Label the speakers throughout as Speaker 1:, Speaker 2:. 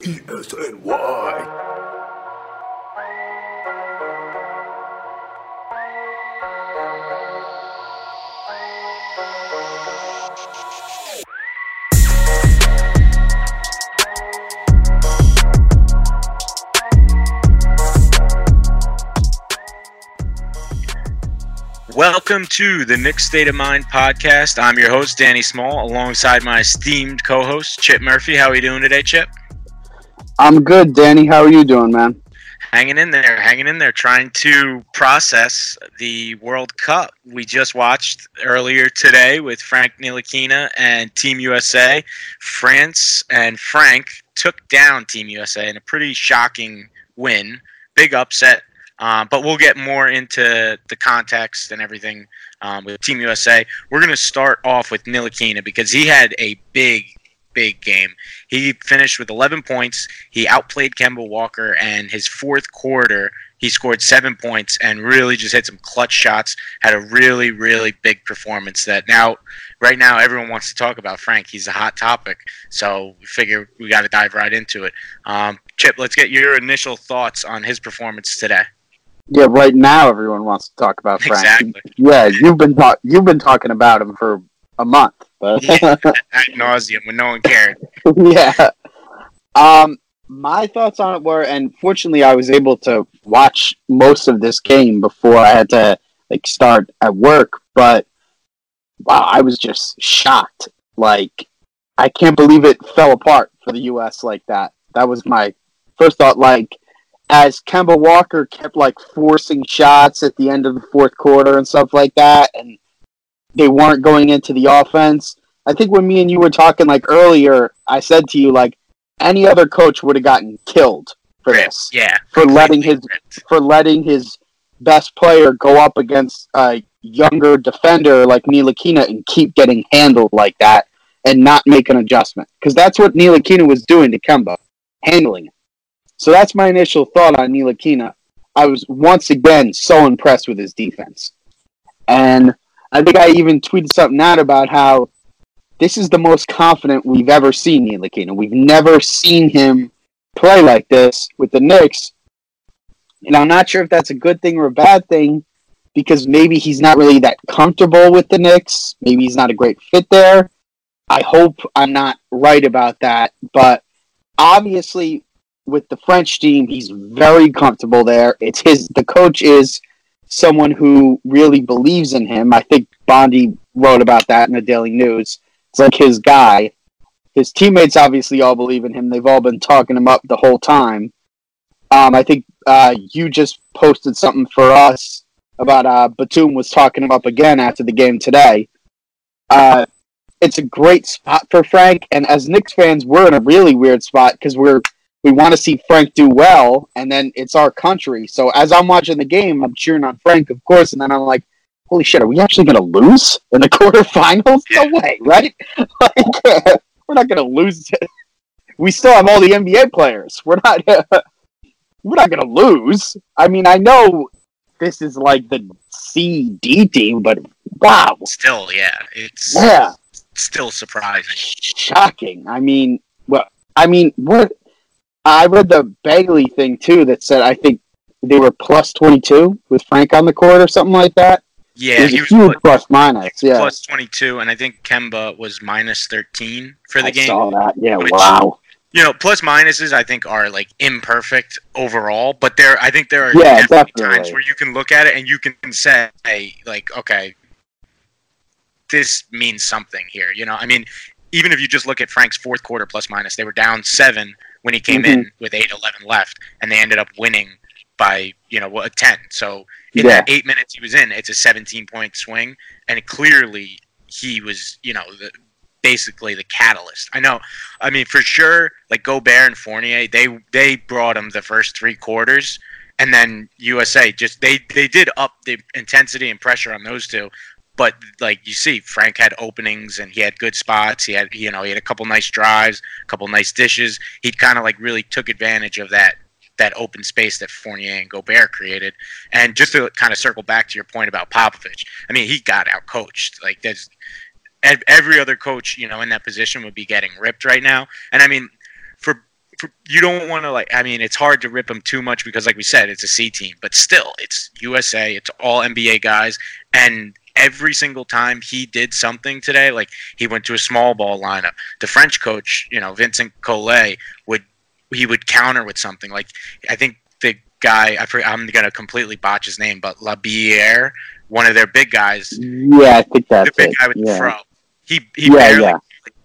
Speaker 1: PSNY.
Speaker 2: Welcome to the Knicks State of Mind podcast. I'm your host, Danny Small, alongside my esteemed co host, Chip Murphy. How are you doing today, Chip?
Speaker 3: I'm good, Danny. How are you doing, man?
Speaker 2: Hanging in there, hanging in there, trying to process the World Cup. We just watched earlier today with Frank Ntilikina and Team USA. France and Frank took down Team USA in a pretty shocking win. Big upset um, but we'll get more into the context and everything um, with Team USA. We're going to start off with Ntilikina because he had a big, big game. He finished with 11 points. He outplayed Kemba Walker, and his fourth quarter, he scored seven points and really just hit some clutch shots. Had a really, really big performance that now, right now, everyone wants to talk about Frank. He's a hot topic. So we figure we got to dive right into it. Um, Chip, let's get your initial thoughts on his performance today.
Speaker 3: Yeah, right now everyone wants to talk about Frank.
Speaker 2: Exactly.
Speaker 3: Yeah, you've been talk- you've been talking about him for a month, but
Speaker 2: at nauseum when no one cared.
Speaker 3: yeah. Um, my thoughts on it were, and fortunately, I was able to watch most of this game before I had to like start at work. But wow, I was just shocked. Like, I can't believe it fell apart for the U.S. like that. That was my first thought. Like, as Kemba Walker kept like forcing shots at the end of the fourth quarter and stuff like that, and they weren't going into the offense. I think when me and you were talking like earlier, I said to you like any other coach would have gotten killed for this.
Speaker 2: Yeah,
Speaker 3: for letting his for letting his best player go up against a younger defender like Ntilikina and keep getting handled like that and not make an adjustment because that's what Ntilikina was doing to Kemba, handling it. So that's my initial thought on Ntilikina. I was once again so impressed with his defense. And I think I even tweeted something out about how this is the most confident we've ever seen Ntilikina. We've never seen him play like this with the Knicks. And I'm not sure if that's a good thing or a bad thing because maybe he's not really that comfortable with the Knicks. Maybe he's not a great fit there. I hope I'm not right about that. But obviously, with the French team, he's very comfortable there. It's his. The coach is someone who really believes in him. I think Bondy wrote about that in the Daily News. It's like his guy. His teammates obviously all believe in him. They've all been talking him up the whole time. Um, I think uh, you just posted something for us about uh, Batum was talking him up again after the game today. Uh, it's a great spot for Frank, and as Knicks fans, we're in a really weird spot because we're we want to see Frank do well, and then it's our country. So as I'm watching the game, I'm cheering on Frank, of course, and then I'm like, holy shit, are we actually going to lose in the quarterfinals? No way, right? like, uh, we're not going to lose. we still have all the NBA players. We're not. Uh, we're not going to lose. I mean, I know this is like the C D team, but wow,
Speaker 2: still, yeah, it's
Speaker 3: yeah,
Speaker 2: still surprising,
Speaker 3: shocking. I mean, well, I mean, what I read the Begley thing too that said I think they were plus twenty two with Frank on the court or something like that.
Speaker 2: Yeah,
Speaker 3: he was huge plus minus. Yeah,
Speaker 2: plus twenty two, and I think Kemba was minus thirteen for the
Speaker 3: I
Speaker 2: game.
Speaker 3: Saw that? Yeah,
Speaker 2: which,
Speaker 3: wow.
Speaker 2: You know, plus minuses I think are like imperfect overall, but there I think there are
Speaker 3: yeah,
Speaker 2: definitely
Speaker 3: definitely.
Speaker 2: times where you can look at it and you can say like, okay, this means something here. You know, I mean, even if you just look at Frank's fourth quarter plus minus, they were down seven when he came
Speaker 3: Mm-hmm.
Speaker 2: in with 8-11 left, and they ended up winning by you know a 10. So in
Speaker 3: Yeah.
Speaker 2: that eight minutes he was in, it's a 17 point swing, and clearly he was you know the, basically the catalyst. I know, I mean for sure, like Gobert and Fournier, they they brought him the first three quarters, and then USA just they they did up the intensity and pressure on those two. But like you see, Frank had openings and he had good spots. He had you know he had a couple nice drives, a couple nice dishes. He kind of like really took advantage of that that open space that Fournier and Gobert created. And just to kind of circle back to your point about Popovich, I mean, he got out coached. Like there's every other coach, you know, in that position would be getting ripped right now. And I mean, for, for you don't want to like. I mean, it's hard to rip him too much because, like we said, it's a C team. But still, it's USA. It's all NBA guys, and every single time he did something today, like he went to a small ball lineup. The French coach, you know, Vincent Collet, would he would counter with something like I think the guy I am gonna completely botch his name, but Labeyrie, one of their big guys.
Speaker 3: Yeah, I think that's
Speaker 2: the big
Speaker 3: it.
Speaker 2: guy with
Speaker 3: yeah.
Speaker 2: the fro. He he
Speaker 3: Yeah,
Speaker 2: barely.
Speaker 3: yeah.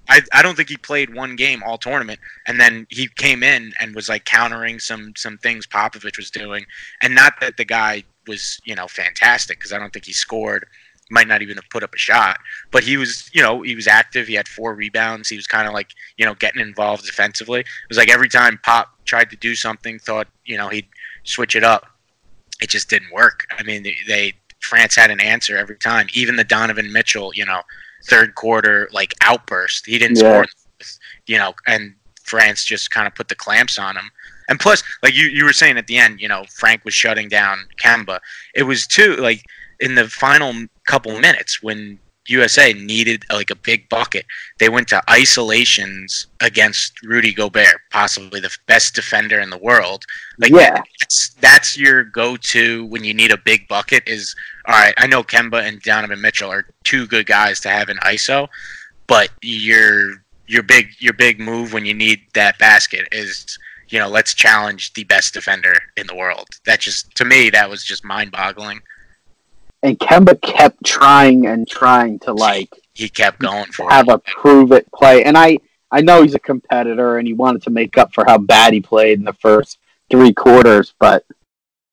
Speaker 2: I, I don't think he played one game all tournament, and then he came in and was like countering some some things Popovich was doing, and not that the guy was you know fantastic because I don't think he scored, might not even have put up a shot, but he was you know he was active. He had four rebounds. He was kind of like you know getting involved defensively. It was like every time Pop tried to do something, thought you know he'd switch it up. It just didn't work. I mean they, they France had an answer every time. Even the Donovan Mitchell, you know, third quarter like outburst. He didn't
Speaker 3: Yeah.
Speaker 2: score, you know, and France just kind of put the clamps on him. And plus, like you, you were saying at the end, you know, Frank was shutting down Kemba. It was too like in the final couple minutes when USA needed like a big bucket, they went to isolations against Rudy Gobert, possibly the best defender in the world. Like
Speaker 3: Yeah.
Speaker 2: that's that's your go-to when you need a big bucket. Is all right. I know Kemba and Donovan Mitchell are two good guys to have in ISO, but your your big your big move when you need that basket is you know let's challenge the best defender in the world. That just to me that was just mind-boggling.
Speaker 3: And Kemba kept trying and trying to like
Speaker 2: He kept going for
Speaker 3: have
Speaker 2: it.
Speaker 3: a prove it play. And I I know he's a competitor and he wanted to make up for how bad he played in the first three quarters, but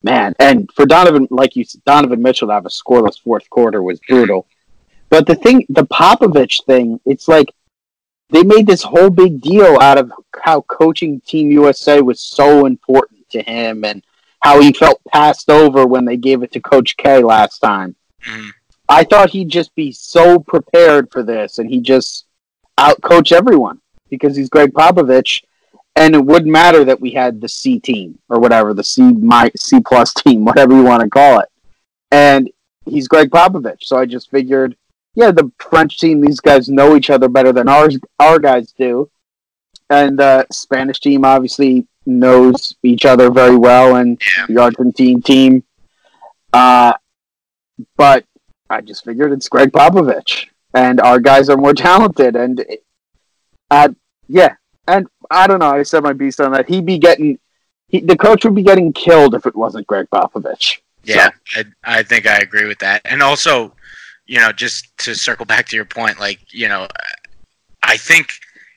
Speaker 3: man, and for Donovan, like you said, Donovan Mitchell to have a scoreless fourth quarter was mm-hmm. brutal. But the thing, the Popovich thing, it's like they made this whole big deal out of how coaching Team USA was so important to him and how he felt passed over when they gave it to Coach K last time.
Speaker 2: Mhm.
Speaker 3: I thought he'd just be so prepared for this and he just outcoach everyone because he's Gregg Popovich and it wouldn't matter that we had the C team or whatever, the C my C plus team, whatever you want to call it. And he's Gregg Popovich. So I just figured, yeah, the French team, these guys know each other better than ours our guys do. And the Spanish team obviously knows each other very well and
Speaker 2: Yeah.
Speaker 3: the Argentine team. Uh, but I just figured it's Gregg Popovich, and our guys are more talented. And uh, yeah, and I don't know. I said my beast on that. He'd be getting he, the coach would be getting killed if it wasn't Gregg Popovich.
Speaker 2: Yeah, I, I think I agree with that. And also, you know, just to circle back to your point, like, you know, I think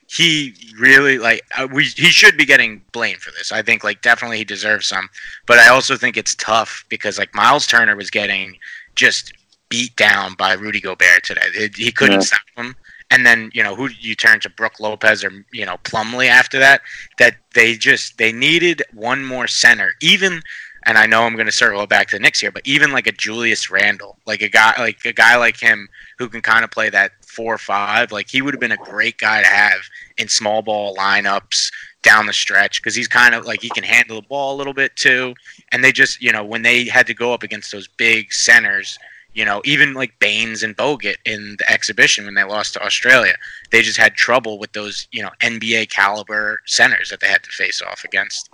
Speaker 2: he really like uh, we he should be getting blamed for this. I think like definitely he deserves some, but I also think it's tough because like Miles Turner was getting just beat down by Rudy Gobert today. It- he couldn't
Speaker 3: Yeah.
Speaker 2: stop him. And then you know who you turn to Brook Lopez or you know Plumlee after that. That they just they needed one more center. Even and I know I'm going to circle back to the Knicks here, but even like a Julius Randle, like a guy like a guy like him who can kind of play that four or five, like he would have been a great guy to have in small ball lineups down the stretch because he's kind of like he can handle the ball a little bit too. And they just you know when they had to go up against those big centers, you know even like Baynes and Bogut in the exhibition when they lost to Australia, they just had trouble with those you know NBA caliber centers that they had to face off against.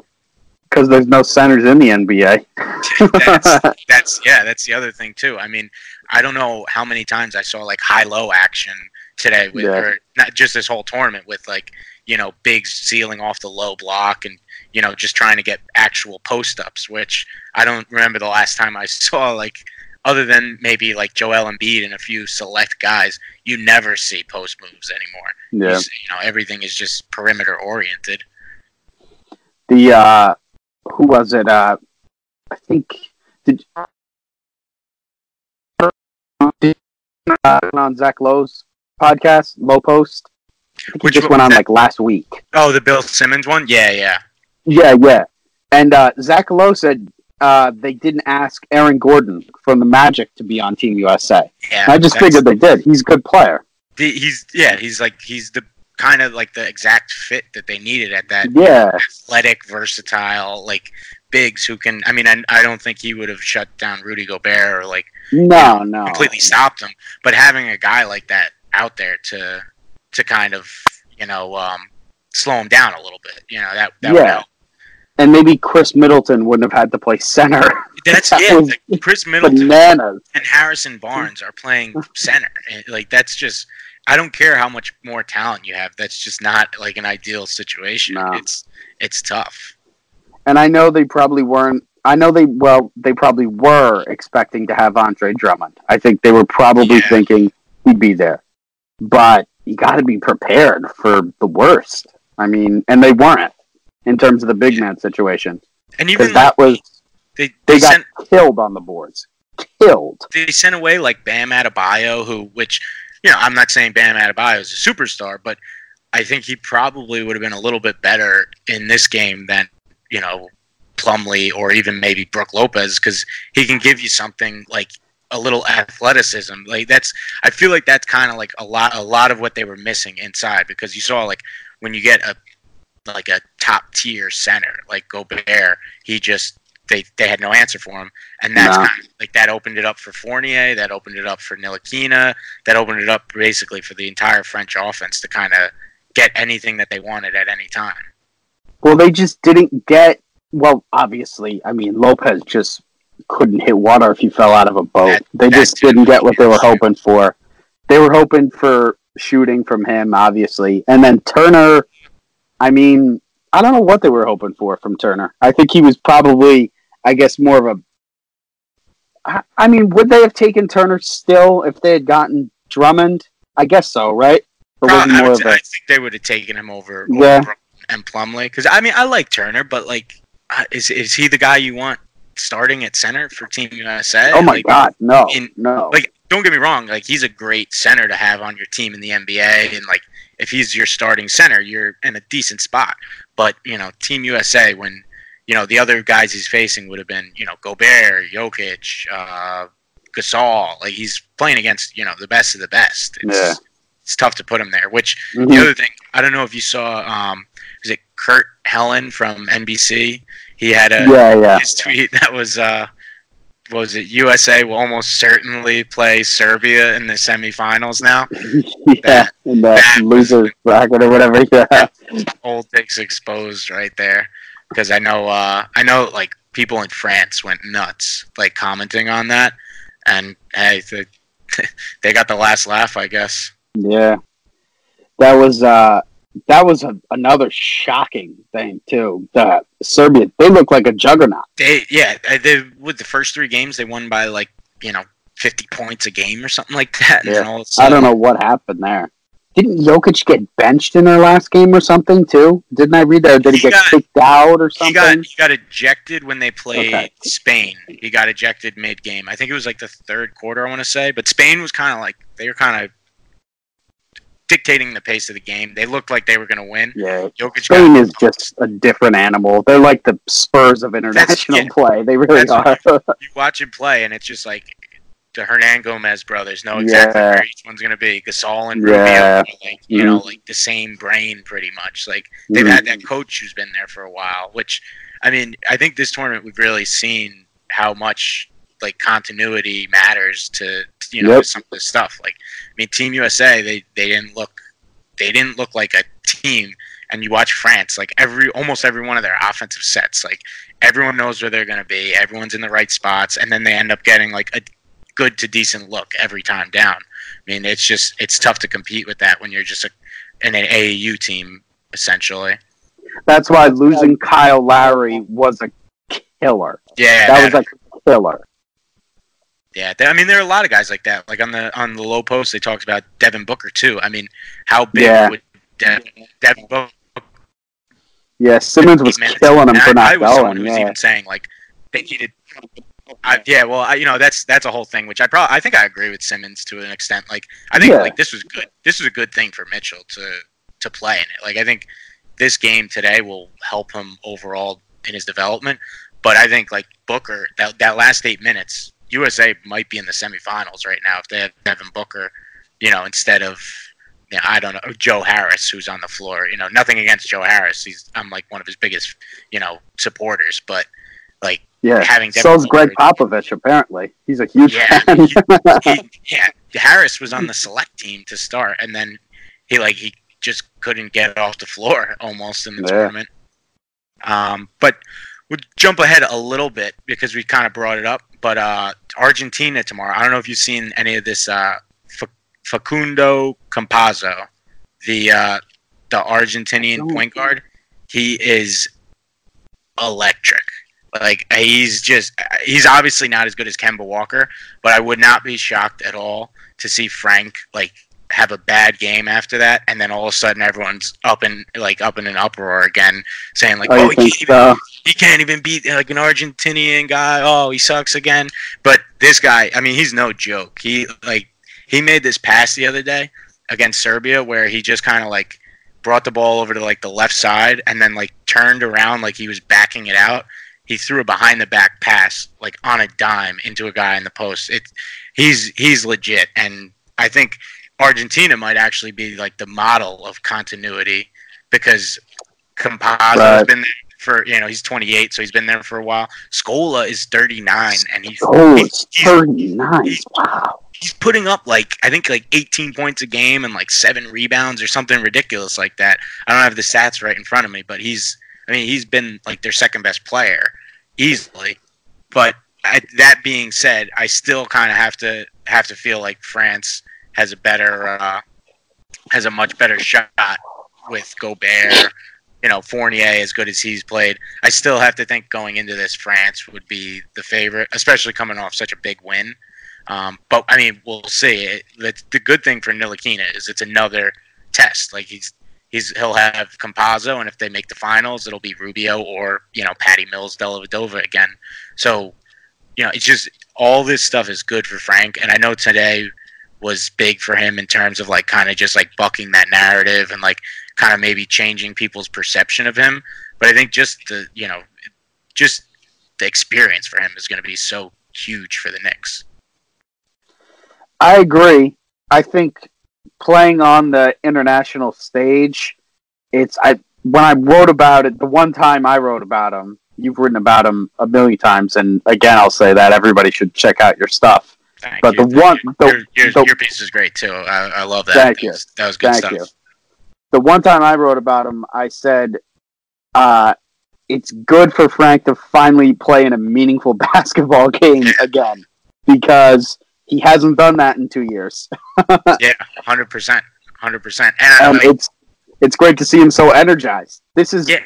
Speaker 3: Because there's no centers in the NBA.
Speaker 2: that's, that's yeah, that's the other thing too. I mean, I don't know how many times I saw like high low action today with
Speaker 3: Yeah.
Speaker 2: or not just this whole tournament with like, you know, big sealing off the low block and you know, just trying to get actual post ups, which I don't remember the last time I saw like other than maybe like Joel Embiid and a few select guys, you never see post moves anymore. You
Speaker 3: yeah.
Speaker 2: you know, everything is just perimeter oriented.
Speaker 3: The uh, who was it? Uh, I think did, did uh, on Zach Lowe's podcast, Lowe Post. Which just went on
Speaker 2: that?
Speaker 3: like last week.
Speaker 2: Oh, the Bill Simmons one. Yeah, yeah.
Speaker 3: Yeah, yeah. And uh, Zach Lowe said uh, they didn't ask Aaron Gordon from the Magic to be on Team USA.
Speaker 2: Yeah.
Speaker 3: I just figured they did. He's a good player.
Speaker 2: the- he's yeah. He's like he's the kind of like the exact fit that they needed at that
Speaker 3: Yeah,
Speaker 2: athletic, versatile, like bigs who can. I mean, I, I don't think he would have shut down Rudy Gobert or like
Speaker 3: no, no.
Speaker 2: completely stopped him. But having a guy like that out there to to kind of you know um, slow him down a little bit, you know that that would
Speaker 3: Yeah.
Speaker 2: help.
Speaker 3: And maybe Khris Middleton wouldn't have had to play center.
Speaker 2: That's
Speaker 3: That
Speaker 2: yeah. like Khris Middleton
Speaker 3: Bananas.
Speaker 2: and Harrison Barnes are playing center. Like that's just. I don't care how much more talent you have. That's just not like an ideal situation.
Speaker 3: No.
Speaker 2: It's it's tough.
Speaker 3: And I know they probably weren't. I know they well, they probably were expecting to have Andre Drummond. I think they were probably
Speaker 2: Yeah.
Speaker 3: thinking he'd be there. But you got to be prepared for the worst. I mean, and they weren't in terms of the big man situation
Speaker 2: And even
Speaker 3: that was
Speaker 2: they
Speaker 3: they
Speaker 2: they
Speaker 3: got
Speaker 2: sent
Speaker 3: killed on the boards, killed.
Speaker 2: they sent away like Bam Adebayo, who which you know I'm not saying Bam Adebayo is a superstar, but I think he probably would have been a little bit better in this game than you know Plumlee or even maybe Brook Lopez because he can give you something like a little athleticism. Like that's I feel like that's kind of like a lot a lot of what they were missing inside because you saw like when you get a like a top tier center like Gobert, he just they they had no answer for him, and that's kind of, like that opened it up for Fournier, that opened it up for Ntilikina, that opened it up basically for the entire French offense to kind of get anything that they wanted at any time.
Speaker 3: Well, they just didn't get. Well, obviously, I mean, Lopez just couldn't hit water if he fell out of a boat.
Speaker 2: That-
Speaker 3: they
Speaker 2: that
Speaker 3: just
Speaker 2: too.
Speaker 3: didn't get what they were hoping for. They were hoping for shooting from him, obviously, and then Turner. I mean, I don't know what they were hoping for from Turner. I think he was probably, I guess, more of a. I, I mean, would they have taken Turner still if they had gotten Drummond? I guess so, right? Or was
Speaker 2: Probably-
Speaker 3: he
Speaker 2: I, would
Speaker 3: of a?
Speaker 2: I think they would have taken him over, over
Speaker 3: Yeah.
Speaker 2: Brook and Plumlee because I mean I like Turner, but like uh, is is he the guy you want starting at center for Team USA?
Speaker 3: Oh my
Speaker 2: Like,
Speaker 3: God, no,
Speaker 2: in-
Speaker 3: no.
Speaker 2: like don't get me wrong like he's a great center to have on your team in the nba and like if he's your starting center you're in a decent spot but you know team usa when you know the other guys he's facing would have been you know gobert jokic uh gasol like he's playing against you know the best of the best it's,
Speaker 3: Yeah.
Speaker 2: it's tough to put him there which
Speaker 3: Mhm.
Speaker 2: the other thing i don't know if you saw um was it kurt helin from nbc he had a
Speaker 3: yeah, yeah.
Speaker 2: his tweet that was uh was it USA will almost certainly play Serbia in the semifinals now.
Speaker 3: yeah, in the
Speaker 2: that-
Speaker 3: losers bracket or whatever. Yeah,
Speaker 2: Old takes exposed right there because I know uh I know like people in France went nuts like commenting on that and hey the, they got the last laugh I guess.
Speaker 3: yeah. That was uh, that was a, another shocking thing too. That Serbia, they look like a juggernaut.
Speaker 2: They yeah, uh, they with the first 3 games they won by like, you know, 50 points a game or something like that.
Speaker 3: Yeah.
Speaker 2: all of a
Speaker 3: I don't know what happened there. Didn't Jokic get benched in their last game or something too? Didn't I read that? Did he,
Speaker 2: He
Speaker 3: get
Speaker 2: got-
Speaker 3: kicked out or
Speaker 2: He
Speaker 3: something?
Speaker 2: got he got ejected when they played
Speaker 3: Okay.
Speaker 2: Spain. He got ejected mid game. I think it was like the third quarter. I want to say, but Spain was kind of like they were kind of dictating the pace of the game. They looked like they were going to win.
Speaker 3: yeah,
Speaker 2: Jokic
Speaker 3: Spain is just a different animal. They're like the Spurs of international
Speaker 2: yeah.
Speaker 3: play. They really are.
Speaker 2: you watch him play, and it's just like the Hernangómez brothers know exactly
Speaker 3: Yeah.
Speaker 2: where each one's going to be. Gasol and
Speaker 3: Yeah.
Speaker 2: Rubio, like you know,
Speaker 3: Mhm.
Speaker 2: like the same brain pretty much. Like they've had that coach who's been there for a while which i mean i think this tournament we've really seen how much like continuity matters to you know
Speaker 3: Yep.
Speaker 2: some of this stuff like i mean team usa they they didn't look they didn't look like a team and you watch france like every almost every one of their offensive sets like everyone knows where they're going to be everyone's in the right spots and then they end up getting like a good to decent look every time down i mean it's just it's tough to compete with that when you're just a, an aau team essentially
Speaker 3: That's why losing Kyle Lowry was a killer.
Speaker 2: Yeah,
Speaker 3: that
Speaker 2: that-
Speaker 3: was a killer.
Speaker 2: yeah. I mean, there are a lot of guys like that. Like on the on the Lowe Post, they talked about Devin Booker too. I mean, how big
Speaker 3: Yeah.
Speaker 2: would Dev, Devin Booker?
Speaker 3: Yeah, Simmons was
Speaker 2: man?
Speaker 3: killing him for not
Speaker 2: I was someone
Speaker 3: going.
Speaker 2: who was
Speaker 3: Yeah.
Speaker 2: even saying like they needed I, yeah, well, I, you know that's that's a whole thing, which I probably I think I agree with Simmons to an extent. Like I think
Speaker 3: Yeah.
Speaker 2: like this was good. This was a good thing for Mitchell to to play in it. Like I think this game today will help him overall in his development. But I think like Booker, that that last eight minutes, USA might be in the semifinals right now if they have Devin Booker, you know, instead of you know, I don't know Joe Harris who's on the floor. You know, nothing against Joe Harris. He's I'm like one of his biggest you know supporters, but like
Speaker 3: Yeah.
Speaker 2: having
Speaker 3: So's
Speaker 2: Gregg
Speaker 3: Popovich, apparently. He's a huge
Speaker 2: Yeah,
Speaker 3: fan.
Speaker 2: he- he, yeah, Harris was on the select team to start, and then he like he just couldn't get off the floor almost in the
Speaker 3: Yeah.
Speaker 2: tournament. Um, but we'll jump ahead a little bit because we kind of brought it up. But uh, Argentina tomorrow. I don't know if you've seen any of this. Uh, Fa- Facundo Campazzo, the uh, the Argentinian point guard. He is electric. Like he's just he's obviously not as good as Kemba Walker, but I would not be shocked at all to see Frank like have a bad game after that, and then all of a sudden everyone's up in like up in an uproar again, saying like,
Speaker 3: Oh,
Speaker 2: "Oh, he can't, even,
Speaker 3: so?
Speaker 2: he can't even beat like an Argentinian guy. Oh, he sucks again." But this guy, I mean, he's no joke. He like he made this pass the other day against Serbia where he just kind of like brought the ball over to like the left side and then like turned around like he was backing it out. He threw a behind the back pass like on a dime into a guy in the post. It he's he's legit and I think Argentina might actually be like the model of continuity because has
Speaker 3: Right.
Speaker 2: been there for you know he's 28 so he's been there for a while. Scola is 39 and he's
Speaker 3: Oh,
Speaker 2: he's- he's-
Speaker 3: 39.
Speaker 2: he's-
Speaker 3: Wow.
Speaker 2: he's putting up like I think like 18 points a game and like seven rebounds or something ridiculous like that. I don't have the stats right in front of me, but he's I mean he's been like their second best player easily. But I, that being said, I still kind of have to have to feel like France has a better uh, has a much better shot with Gobert. You know, Fournier as good as he's played. I still have to think going into this, France would be the favorite, especially coming off such a big win. Um, but I mean, we'll see. It, that's the good thing for Ntilikina is it's another test. Like he's he's he'll have Campazzo, and if they make the finals, it'll be Rubio or you know Patty Mills, Dellavedova again. So you know, it's just all this stuff is good for Frank, and I know today was big for him in terms of like kind of just like bucking that narrative and like kind of maybe changing people's perception of him. But I think just the you know just the experience for him is going to be so huge for the Knicks.
Speaker 3: I agree. I think playing on the international stage, it's I when I wrote about it, the one time I wrote about him, you've written about him a million times, and again, I'll say that everybody should check out your stuff.
Speaker 2: Thank
Speaker 3: But
Speaker 2: you.
Speaker 3: the one, the,
Speaker 2: your, your,
Speaker 3: the-
Speaker 2: your piece is great too. I, I love that.
Speaker 3: Thank
Speaker 2: That
Speaker 3: you.
Speaker 2: was- That was good
Speaker 3: Thank
Speaker 2: stuff.
Speaker 3: you. the one time I wrote about him, I said, uh, it's good for Frank to finally play in a meaningful basketball game again because he hasn't done that in two years.
Speaker 2: Yeah, hundred percent, hundred percent. And I um,
Speaker 3: it's it's great to see him so energized. This is.
Speaker 2: Yeah.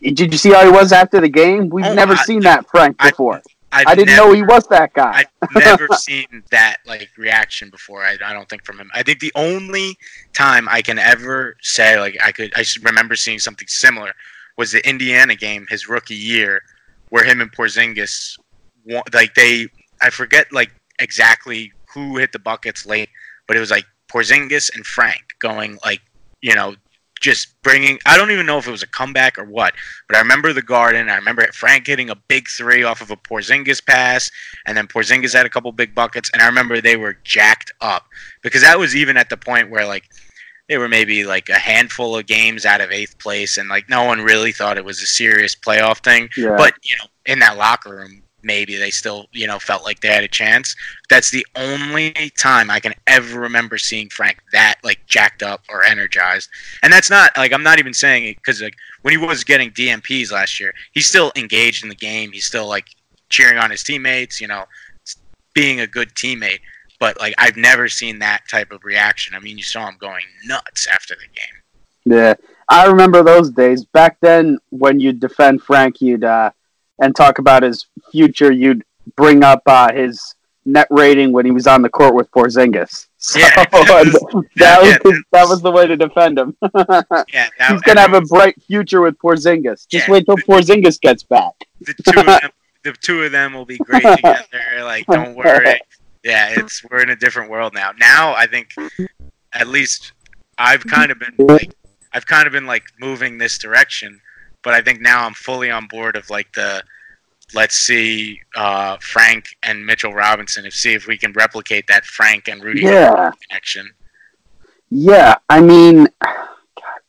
Speaker 3: Did you see how he was after the game? We've
Speaker 2: Oh,
Speaker 3: never
Speaker 2: I-
Speaker 3: seen that Frank before.
Speaker 2: I've
Speaker 3: I, didn't
Speaker 2: never,
Speaker 3: know he was that guy.
Speaker 2: I've never seen that like reaction before. I, I don't think from him. I think the only time I can ever say like I could I remember seeing something similar was the Indiana game his rookie year, where him and Porzingis, like they I forget like exactly who hit the buckets late, but it was like Porzingis and Frank going like you know just bringing I don't even know if it was a comeback or what, but I remember the Garden. I remember Frank hitting a big three off of a Porzingis pass, and then Porzingis had a couple big buckets, and I remember they were jacked up because that was even at the point where like they were maybe like a handful of games out of eighth place, and like no one really thought it was a serious playoff thing.
Speaker 3: yeah.
Speaker 2: But you know, in that locker room, maybe they still you know felt like they had a chance. That's the only time I can ever remember seeing Frank that like jacked up or energized. And that's not like I'm not even saying it because like when he was getting DMPs last year, he's still engaged in the game. He's still like cheering on his teammates. You know, being a good teammate. But like I've never seen that type of reaction. I mean, you saw him going nuts after the game.
Speaker 3: Yeah, I remember those days. Back then, when you'd defend Frank, you'd uh, and talk about his future, you'd bring up uh, his net rating when he was on the court with Porzingis. So
Speaker 2: Yeah.
Speaker 3: that
Speaker 2: Yeah,
Speaker 3: was
Speaker 2: yeah.
Speaker 3: that was the way to defend him.
Speaker 2: Yeah, now
Speaker 3: He's gonna have a bright future with Porzingis. Just
Speaker 2: Yeah.
Speaker 3: wait till Porzingis gets back.
Speaker 2: the two of them the two of them will be great together. Like, don't worry. Yeah, it's we're in a different world now. Now I think at least I've kind of been like I've kind of been like moving this direction, but I think now I'm fully on board of like the let's see uh, Frank and Mitchell Robinson and see if we can replicate that Frank and Rudy
Speaker 3: Yeah.
Speaker 2: connection.
Speaker 3: Yeah, I mean, God,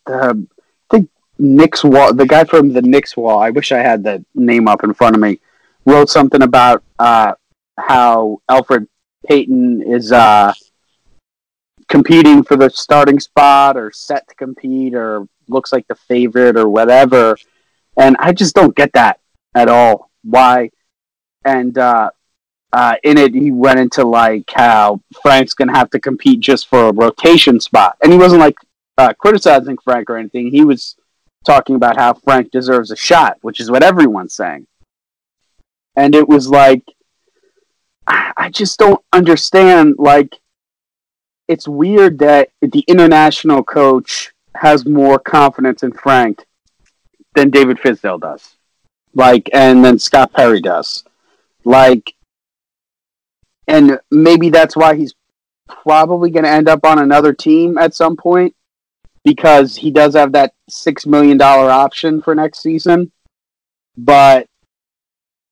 Speaker 3: the, I think Knicks wall, the guy from the Knicks wall. I wish I had the name up in front of me. Wrote something about uh, how Elfrid Payton is uh, competing for the starting spot or set to compete or looks like the favorite or whatever. And I just don't get that at all. Why? And uh, uh, in it, he went into like how Frank's gonna have to compete just for a rotation spot, and he wasn't like uh, criticizing Frank or anything. He was talking about how Frank deserves a shot, which is what everyone's saying. And it was like, I just don't understand. Like, it's weird that the international coach has more confidence in Frank than David Fizdale does. Like, and then Scott Perry does. Like, and maybe that's why he's probably going to end up on another team at some point because he does have that six million dollar option for next season. But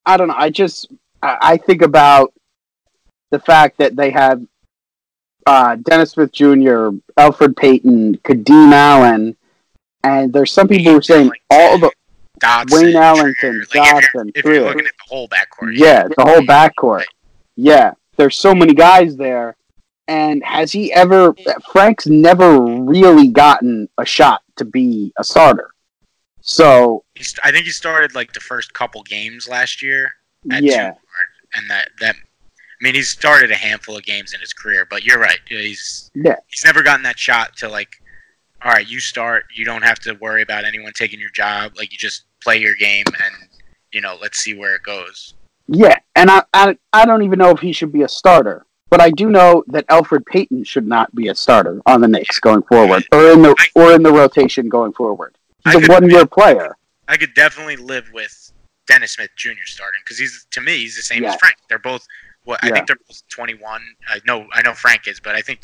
Speaker 3: I don't know. I just I, I think about the fact that they have uh, Dennis Smith Jr., Elfrid Payton, Kadeem Allen, and there's some people who are saying all the
Speaker 2: Dotson,
Speaker 3: Wayne Ellington.
Speaker 2: Like, if you're- if you're, looking at the whole backcourt,
Speaker 3: yeah, the whole backcourt. Yeah, there's so many guys there. And has he ever? Frank's never really gotten a shot to be a starter. So
Speaker 2: He's, I think he started like the first couple games last year at
Speaker 3: yeah,
Speaker 2: two and that mean, he's started a handful of games in his career, but you're right. He's
Speaker 3: yeah,
Speaker 2: he's never gotten that shot to like, all right, you start. You don't have to worry about anyone taking your job. Like you just play your game, and you know, let's see where it goes.
Speaker 3: yeah. And I, I, I don't even know if he should be a starter, but I do know that Elfrid Payton should not be a starter on the Knicks going forward, or in the or in the rotation going forward. He's
Speaker 2: I
Speaker 3: a
Speaker 2: could-
Speaker 3: one-year player.
Speaker 2: I could definitely live with Dennis Smith Jr. starting because he's to me he's the same
Speaker 3: Yeah.
Speaker 2: as Frank. They're both what I
Speaker 3: Yeah.
Speaker 2: think they're both 21. I know I know Frank is, but I think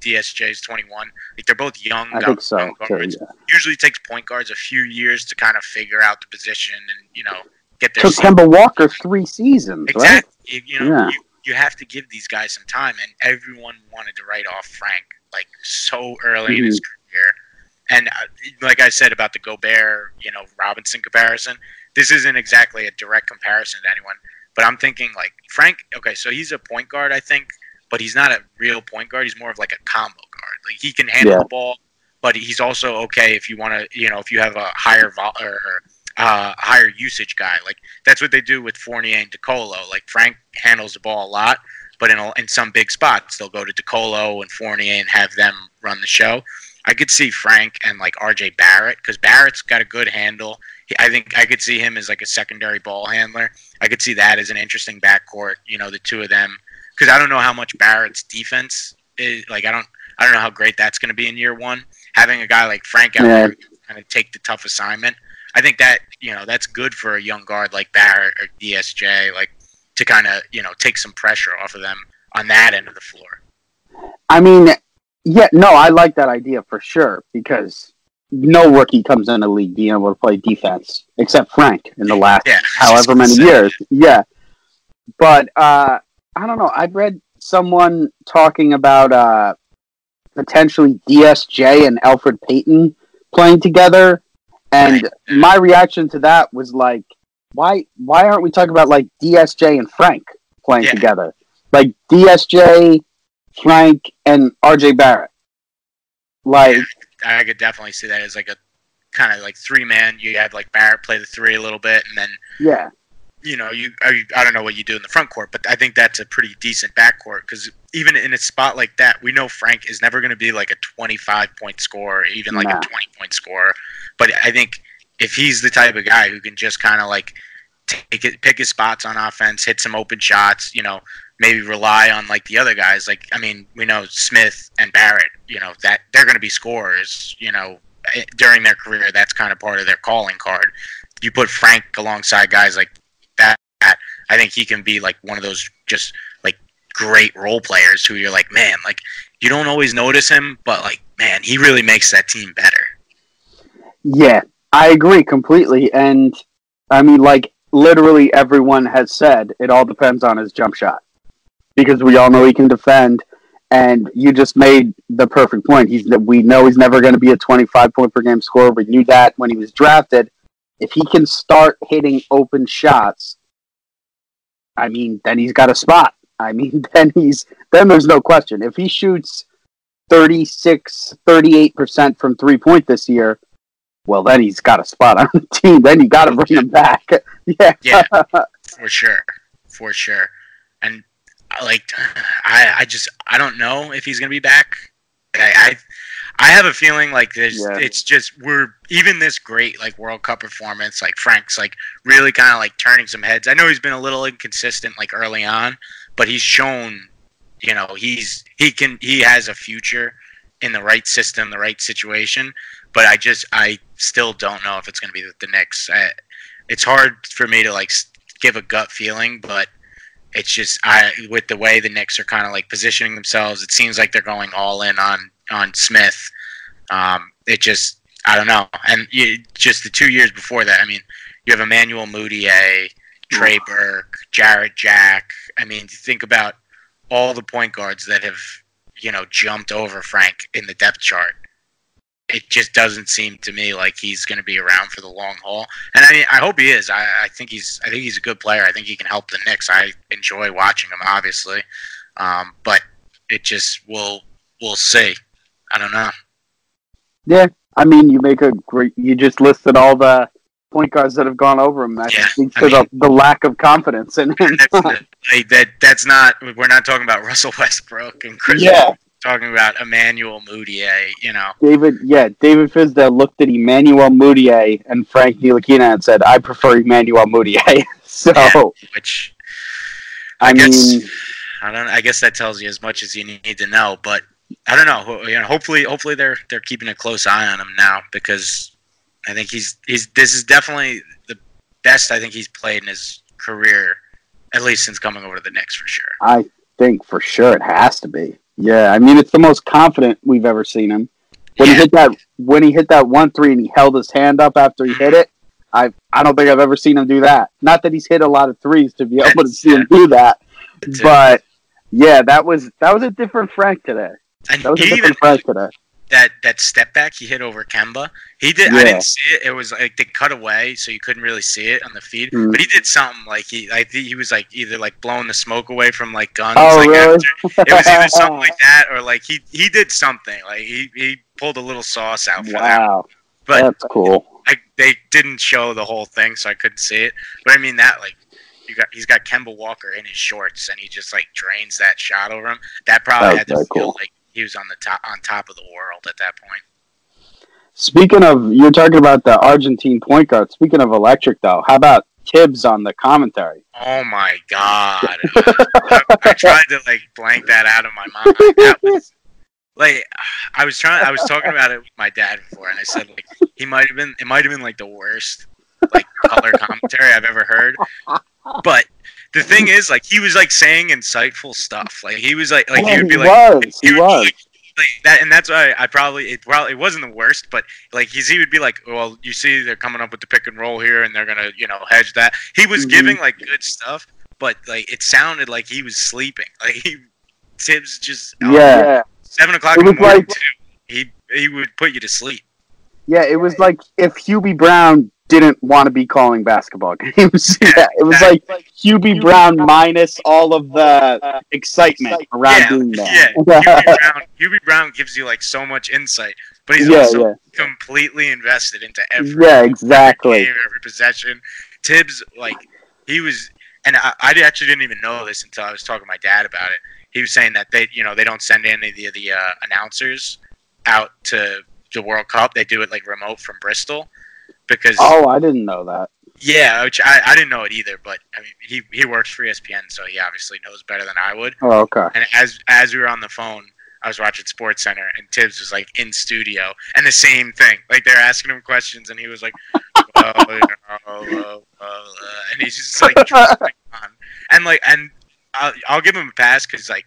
Speaker 2: DSJ is 21. Like they're both young.
Speaker 3: I think so. Too, yeah.
Speaker 2: Usually takes point guards a few years to kind of figure out the position and you know get their
Speaker 3: Took
Speaker 2: seat.
Speaker 3: Kemba Walker three seasons.
Speaker 2: Exactly. You, you know,
Speaker 3: Yeah.
Speaker 2: you, you have to give these guys some time, and everyone wanted to write off Frank like so early in his
Speaker 3: Mm-hmm.
Speaker 2: career. And uh, like I said about the Gobert, you know, Robinson comparison, this isn't exactly a direct comparison to anyone, but I'm thinking like Frank. Okay, so he's a point guard, I think, but he's not a real point guard. He's more of like a combo guard. Like he can handle
Speaker 3: Yeah.
Speaker 2: the ball, but he's also okay if you want to, you know, if you have a higher vol or, or uh, higher usage guy. Like that's what they do with Fournier and DeColo. Like Frank handles the ball a lot, but in a, in some big spots they'll go to DeColo and Fournier and have them run the show. I could see Frank and like RJ Barrett because Barrett's got a good handle. I think I could see him as like a secondary ball handler. I could see that as an interesting backcourt. You know, the two of them because I don't know how much Barrett's defense is. Like I don't I don't know how great that's going to be in year one. Having a guy like Frank out
Speaker 3: Yeah.
Speaker 2: there kind of take the tough assignment. I think that you know that's good for a young guard like Barrett or DSJ, like to kind of you know take some pressure off of them on that end of the floor.
Speaker 3: I mean, yeah, no, I like that idea for sure because no rookie comes in the league being able to play defense except Frank in the last
Speaker 2: Yeah,
Speaker 3: however many
Speaker 2: So-
Speaker 3: years. Yeah. But uh, I don't know. I've read someone talking about uh, potentially DSJ and Elfrid Payton playing together. And
Speaker 2: Right.
Speaker 3: my reaction to that was like, why why aren't we talking about like DSJ and Frank playing
Speaker 2: Yeah.
Speaker 3: together? Like DSJ, Frank, and RJ Barrett. Like
Speaker 2: I could definitely see that as like a kind of like three man. You have like Barrett play the three a little bit, and then
Speaker 3: yeah.
Speaker 2: you know you I, I don't know what you do in the front court, but I think that's a pretty decent backcourt because even in a spot like that, we know Frank is never going to be like a 25 point scorer, even like
Speaker 3: Nah.
Speaker 2: a 20 point scorer. But I think if he's the type of guy who can just kind of like take it, pick his spots on offense, hit some open shots, you know, maybe rely on like the other guys. Like I mean, we know Smith and Barrett, you know, that they're going to be scorers, you know, eh, during their career. That's kind of part of their calling card. You put Frank alongside guys like that, I think he can be like one of those just like great role players who you're like, man, like you don't always notice him, but like, man, he really makes that team better.
Speaker 3: Yeah, I agree completely. And I mean, like, literally everyone has said it all depends on his jump shot because we all know he can defend. And you just made the perfect point. He's we know he's never going to be a 25 point per game scorer. We knew that when he was drafted. If he can start hitting open shots, I mean, then he's got a spot. I mean, then he's then there's no question. If he shoots 36, 38% from three point this year, well, then he's got a spot on the team. Then you got to bring him back. yeah.
Speaker 2: Yeah, for sure. For sure. Like, I, I just, I don't know if he's going to be back. I, I, I have a feeling like there's,
Speaker 3: Yeah.
Speaker 2: it's just, we're even this great, like World Cup performance, like Frank's like really kind of like turning some heads. I know he's been a little inconsistent like early on, but he's shown, you know, he's, he can, he has a future in the right system, the right situation. But I just, I still don't know if it's going to be the Knicks. I, it's hard for me to like give a gut feeling, but it's just I with the way the Knicks are kind of like positioning themselves, it seems like they're going all in on on Smith. Um, it just I don't know, and you, just the two years before that, I mean, you have Emmanuel Mudiay, Trey Burke, Jarrett Jack. I mean, think about all the point guards that have you know jumped over Frank in the depth chart. It just doesn't seem to me like he's going to be around for the long haul. And I mean, I hope he is. I, I think he's. I think he's a good player. I think he can help the Knicks. I enjoy watching him, obviously. Um, but it just will. We'll see. I don't know.
Speaker 3: Yeah, I mean, you make a great. You just listed all the point guards that have gone over him. That
Speaker 2: Yeah,
Speaker 3: speaks
Speaker 2: I mean-
Speaker 3: the, the lack of confidence in him.
Speaker 2: That's, that that's not. We're not talking about Russell Westbrook and Chris.
Speaker 3: yeah.
Speaker 2: Talking about Emmanuel Mudiay. You know.
Speaker 3: David. Yeah, David Fizdale looked at Emmanuel Mudiay and Frank Ntilikina and said, "I prefer Emmanuel Mudiay." so,
Speaker 2: Yeah. Which
Speaker 3: I,
Speaker 2: I guess-
Speaker 3: mean,
Speaker 2: I don't. I guess that tells you as much as you need to know. But I don't know. You know, hopefully, hopefully they're they're keeping a close eye on him now because I think he's he's this is definitely the best I think he's played in his career, at least since coming over to the Knicks for sure.
Speaker 3: I think for sure it has to be. Yeah, I mean, it's the most confident we've ever seen him. When he hit that, when he hit that one three and he held his hand up after he hit it, I I don't think I've ever seen him do that. Not that he's hit a lot of threes to be able to see him do that,
Speaker 2: But,
Speaker 3: yeah, that was that was a different Frank today.
Speaker 2: and
Speaker 3: That was a
Speaker 2: he even
Speaker 3: different Frank today.
Speaker 2: That that step back he hit over Kemba. He did. I didn't see it. It was like they cut away, so you couldn't really see it on the feed.
Speaker 3: Mm.
Speaker 2: But he did something like he. I think he was like either like blowing the smoke away from like guns.
Speaker 3: Oh,
Speaker 2: like,
Speaker 3: really?
Speaker 2: after- it was either something like that or like he he did something like he he pulled a little sauce out for that.
Speaker 3: wow,
Speaker 2: But
Speaker 3: that's cool.
Speaker 2: I, they didn't show the whole thing, so I couldn't see it. But I mean that like. You got, he's got Kemba Walker in his shorts, and he just like drains that shot over him. That probably
Speaker 3: That
Speaker 2: had to feel
Speaker 3: cool.
Speaker 2: like he was on the top on top of the world at that point.
Speaker 3: Speaking of, you're talking about the Argentine point guard. Speaking of electric, though, how about Thibs on the commentary?
Speaker 2: Oh my god! I, I tried to like blank that out of my mind. That was like I was trying. I was talking about it with my dad before, and I said like he might have been. It might have been like the worst like color commentary I've ever heard. But the thing is, like he was like saying insightful stuff. Like he was like like he would be
Speaker 3: he
Speaker 2: like
Speaker 3: was. He was.
Speaker 2: like, like that, and that's why I probably it well it wasn't the worst, but like he's he would be like, well, you see, they're coming up with the pick and roll here, and they're gonna you know hedge that. He was
Speaker 3: Mhm.
Speaker 2: giving like good stuff, but like it sounded like he was sleeping. Like he Thibs just oh,
Speaker 3: Yeah.
Speaker 2: seven o'clock
Speaker 3: It
Speaker 2: in the morning
Speaker 3: like-
Speaker 2: too. He he would put you to sleep.
Speaker 3: Yeah, it was like if Hubie Brown didn't want to be calling basketball games. yeah, it was like Hubie Brown minus all of the excitement around
Speaker 2: yeah,
Speaker 3: doing
Speaker 2: yeah.
Speaker 3: that.
Speaker 2: Hubie Brown, Hubie Brown gives you like so much insight, but he's
Speaker 3: Yeah,
Speaker 2: also
Speaker 3: yeah.
Speaker 2: completely invested into every
Speaker 3: Yeah, exactly.
Speaker 2: game, every possession. Thibs, like he was, and I, I actually didn't even know this until I was talking to my dad about it. He was saying that they, you know, they don't send any of the, the uh, announcers out to the World Cup. They do it like remote from Bristol because
Speaker 3: Oh, I didn't know that.
Speaker 2: yeah, which I, I didn't know it either. But I mean, he he works for ESPN, so he obviously knows better than I would.
Speaker 3: Oh, okay.
Speaker 2: And as as we were on the phone, I was watching SportsCenter, and Thibs was like in studio, and the same thing. Like they're asking him questions, and he was like, "Well, you know, uh, uh, uh," and he's just like, on. and like, and I'll, I'll give him a pass because like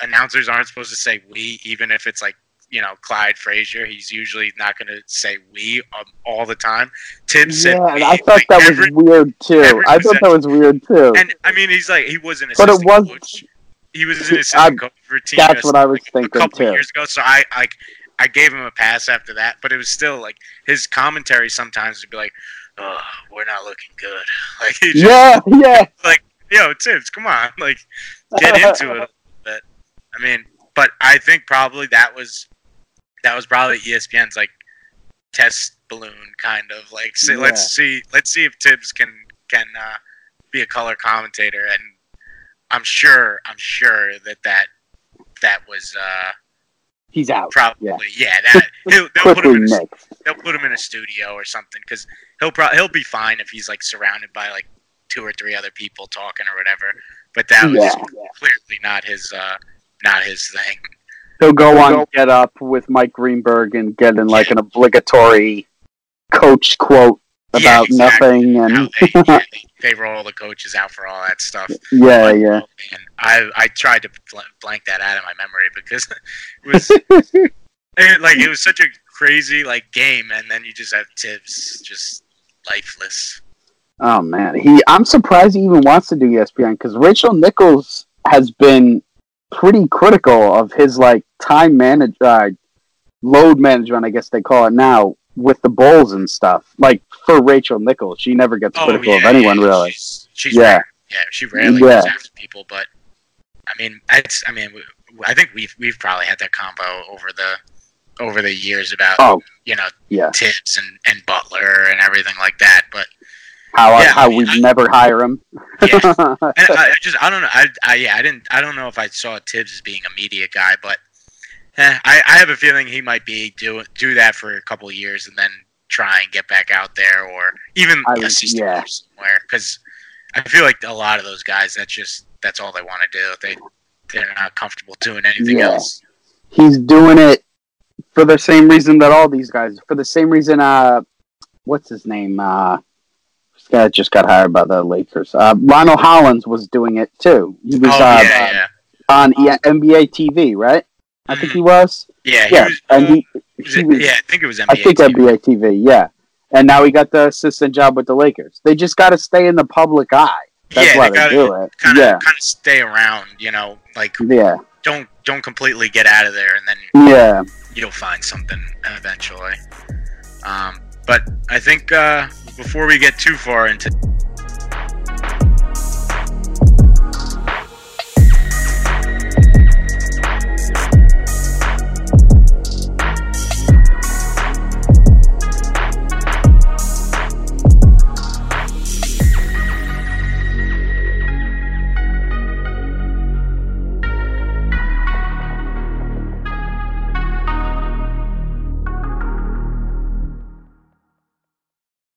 Speaker 2: announcers aren't supposed to say we, even if it's like you know Clyde Frazier. He's usually not going to say we um, all the time. Thibs said
Speaker 3: yeah,
Speaker 2: we,
Speaker 3: I thought
Speaker 2: like,
Speaker 3: that was weird too. I thought that was weird too.
Speaker 2: And I mean, he's like he was an
Speaker 3: But it was-
Speaker 2: coach. He was an assistant coach for Team
Speaker 3: That's what I was
Speaker 2: like, a
Speaker 3: thinking
Speaker 2: couple
Speaker 3: too.
Speaker 2: years ago. So I like I gave him a pass after that, but it was still like his commentary sometimes would be like, "Oh, we're not looking good." Like he just,
Speaker 3: Yeah, yeah.
Speaker 2: Like yo, Thibs, come on, like get into it a little bit. I mean, but I think probably that was that was probably ESPN's like test balloon kind of like see,
Speaker 3: Yeah.
Speaker 2: let's see let's see if Thibs can can uh, be a color commentator and I'm sure I'm sure that that that was uh,
Speaker 3: He's out.
Speaker 2: probably
Speaker 3: Yeah.
Speaker 2: yeah, that he'll, they'll put him in a, they'll put him in a studio or something because he'll pro- he'll be fine if he's like surrounded by like two or three other people talking or whatever. But that was
Speaker 3: Yeah.
Speaker 2: clearly not his uh not his thing.
Speaker 3: He'll go on Get Up with Mike Greenberg and get in like an obligatory coach quote
Speaker 2: Yeah,
Speaker 3: about
Speaker 2: exactly.
Speaker 3: nothing and
Speaker 2: they, yeah, they, they roll the coaches out for all that stuff.
Speaker 3: yeah, yeah.
Speaker 2: And I I tried to bl- blank that out of my memory because it was it, like it was such a crazy like game, and then you just have Thibs just lifeless.
Speaker 3: Oh man, he. I'm surprised he even wants to do ESPN because Rachel Nichols has been pretty critical of his like time manage, uh, load management, I guess they call it now, with the Bulls and stuff. Like for Rachel Nichols, she never gets critical of anyone
Speaker 2: Oh, yeah,
Speaker 3: really.
Speaker 2: She's, she's
Speaker 3: Yeah.
Speaker 2: rare. yeah, she rarely
Speaker 3: Yeah.
Speaker 2: goes after people, but I mean, it's I mean, I think we've we've probably had that combo over the over the years about
Speaker 3: Oh
Speaker 2: you know
Speaker 3: yeah,
Speaker 2: Thibs and, and Butler and everything like that, but
Speaker 3: how
Speaker 2: Yeah,
Speaker 3: how
Speaker 2: I mean,
Speaker 3: we'd
Speaker 2: I-
Speaker 3: never hire him.
Speaker 2: Yeah. I, I just I don't know. I, I yeah I didn't I don't know if I saw Thibs as being a media guy, but eh, I I have a feeling he might be do do that for a couple years and then try and get back out there or even
Speaker 3: I
Speaker 2: a
Speaker 3: would-
Speaker 2: assistant
Speaker 3: yeah.
Speaker 2: somewhere because I feel like a lot of those guys that's just that's all they want to do. They they're not comfortable doing anything
Speaker 3: Yeah.
Speaker 2: else.
Speaker 3: He's doing it for the same reason that all these guys. For the same reason, uh, what's his name? Uh, this guy just got hired by the Lakers. Uh, Ronald Hollins was doing it too. He was
Speaker 2: oh
Speaker 3: uh,
Speaker 2: yeah, yeah,
Speaker 3: on E- NBA TV, right? I think he was.
Speaker 2: yeah. He
Speaker 3: Yeah,
Speaker 2: was,
Speaker 3: and he,
Speaker 2: was
Speaker 3: he
Speaker 2: it-
Speaker 3: was.
Speaker 2: yeah, I think it was NBA.
Speaker 3: I think
Speaker 2: too.
Speaker 3: NBA TV. Yeah, and now he got the assistant job with the Lakers. They just got to stay in the public eye. That's
Speaker 2: yeah,
Speaker 3: why they
Speaker 2: gotta
Speaker 3: do it.
Speaker 2: kind of
Speaker 3: yeah,
Speaker 2: kind of stay around. You know, like
Speaker 3: yeah,
Speaker 2: don't don't completely get out of there and then
Speaker 3: yeah.
Speaker 2: you'll find something eventually. Um, but I think uh, before we get too far into